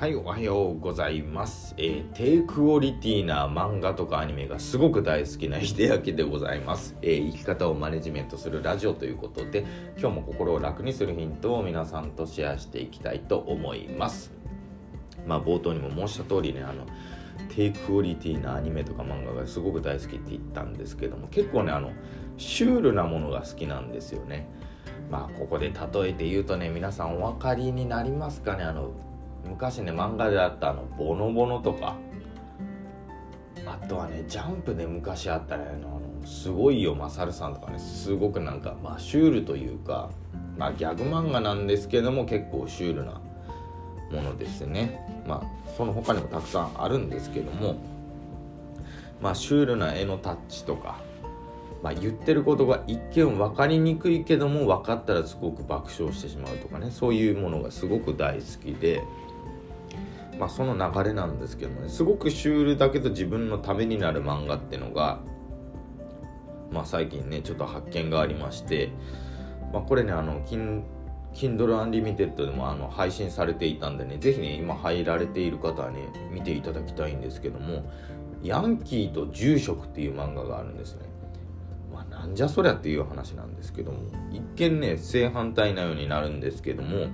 はい、おはようございます。えー低クオリティな漫画とかアニメがすごく大好きな秀明でございます、えー生き方をマネジメントするラジオということで、今日も心を楽にするヒントを皆さんとシェアしていきたいと思います。まあ、冒頭にも申した通りね、あの、低クオリティなアニメとか漫画がすごく大好きって言ったんですけども、結構ね、あの、シュールなものが好きなんですよね。まあここで例えて言うとね皆さんお分かりになりますかね？あの昔ね漫画であったあのボノボノとか。あとはねジャンプで昔あったねあのすごいよマサルさんとかね。すごくなんかまあシュールというかまあギャグ漫画なんですけども結構シュールなものですね。まあその他にもたくさんあるんですけどもまあシュールな絵のタッチとかまあ、言ってることが一見分かりにくいけども分かったらすごく爆笑してしまうとかねそういうものがすごく大好きで、まあ、その流れなんですけどもねすごくシュールだけど自分のためになる漫画ってのが、まあ、最近ねちょっと発見がありまして、まあ、これねあの Kin- Kindle Unlimited でもあの配信されていたんでねぜひね今入られている方はね見ていただきたいんですけども「ヤンキーと住職」っていう漫画があるんですね。まあ、なんじゃそりゃっていう話なんですけども一見ね正反対なようになるんですけども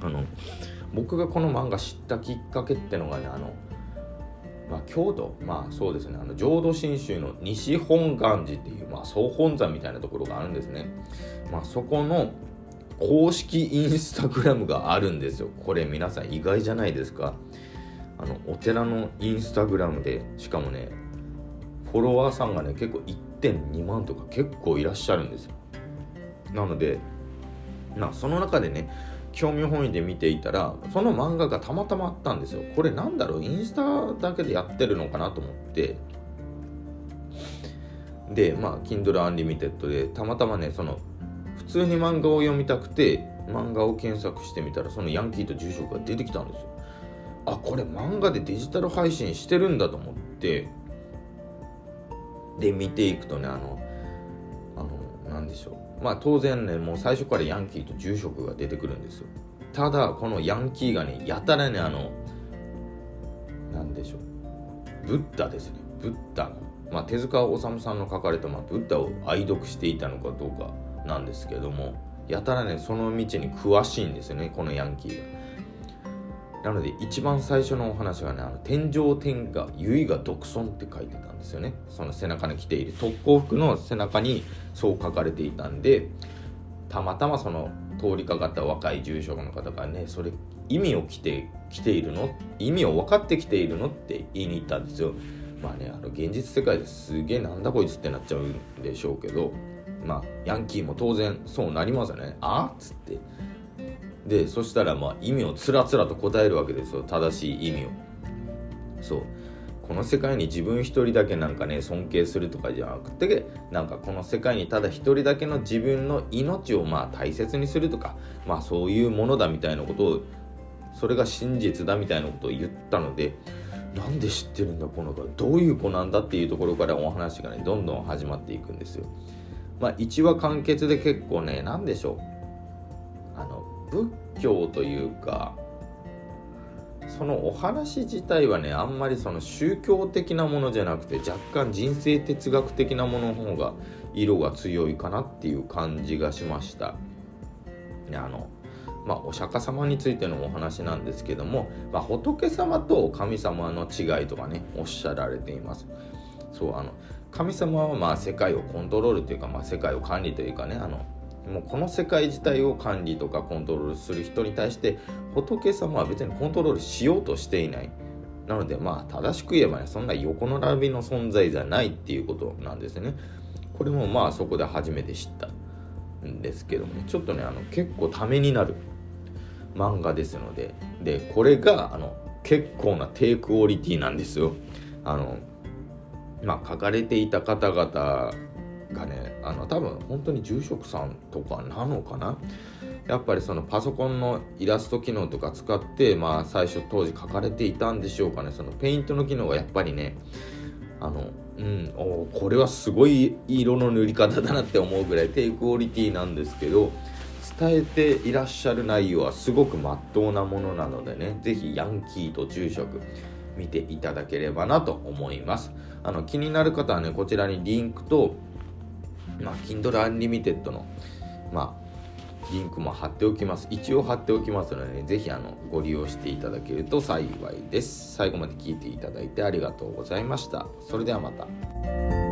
あの僕がこの漫画知ったきっかけってのがねあの、まあ、京都まあそうですねあの浄土真宗の西本願寺っていう、まあ、総本山みたいなところがあるんですね、まあ、そこの公式インスタグラムがあるんですよ。これ皆さん意外じゃないですか。あのお寺のインスタグラムでしかもねフォロワーさんがね結構1.2万とか結構いらっしゃるんですよ。なのでまあその中でね興味本位で見ていたらその漫画がたまたまあったんですよ。これなんだろう？インスタだけでやってるのかなと思って。でまあ Kindle Unlimited でたまたまねその普通に漫画を読みたくて漫画を検索してみたらそのヤンキーと住職が出てきたんですよ。あこれ漫画でデジタル配信してるんだと思って。で見ていくとねあのあのなんでしょう。まあ当然ねもう最初からヤンキーと住職が出てくるんですよ。ただこのヤンキーがねやたらねあのなんでしょう。ブッダですね。ブッダの、まあ、手塚治虫さんの書かれた、まあ、ブッダを愛読していたのかどうかなんですけどもやたらねその道に詳しいんですよねこのヤンキーが。なので一番最初のお話がね、あの天上天下、唯我独尊って書いてたんですよね。その背中に着ている特攻服の背中にそう書かれていたんで、たまたまその通りかかった若い住職の方がね、それ意味を着てきているの？意味を分かってきているのって言いに行ったんですよ。まあね、あの現実世界ですげえなんだこいつってなっちゃうんでしょうけど、まあヤンキーも当然そうなりますよね。あっつって。でそしたらまあ意味をつらつらと答えるわけですよ。正しい意味を。そう。この世界に自分一人だけなんかね尊敬するとかじゃなくてなんかこの世界にただ一人だけの自分の命をまあ大切にするとかまあそういうものだみたいなことをそれが真実だみたいなことを言ったのでなんで知ってるんだこの子どういう子なんだっていうところからお話がねどんどん始まっていくんですよ。まあ1話完結で結構ね何でしょう。あの仏教というかそのお話自体はねあんまりその宗教的なものじゃなくて若干人生哲学的なものの方が色が強いかなっていう感じがしました。であのまあお釈迦様についてのお話なんですけども、まあ、仏様と神様の違いとかねおっしゃられています。そうあの神様はまあ世界をコントロールというか、まあ、世界を管理というかねあのもうこの世界自体を管理とかコントロールする人に対して仏様は別にコントロールしようとしていない。なのでまあ正しく言えばねそんな横並びの存在じゃないっていうことなんですね。これもまあそこで初めて知ったんですけどもね。ちょっとねあの結構ためになる漫画ですので。でこれがあの結構な低クオリティなんですよ。あのまあ書かれていた方々がねあの多分本当に住職さんとかなのかな？やっぱりそのパソコンのイラスト機能とか使ってまあ最初当時書かれていたんでしょうかね。そのペイントの機能がやっぱりねあのうんおこれはすごい色の塗り方だなって思うぐらい低クオリティなんですけど伝えていらっしゃる内容はすごくまっとうなものなのでね是非ヤンキーと住職見ていただければなと思います。あの気になる方はねこちらにリンクと、まあ、Kindle Unlimited のまあリンクも貼っておきます。一応貼っておきますので、ね、ぜひあのご利用していただけると幸いです。最後まで聞いていただいてありがとうございました。それではまた。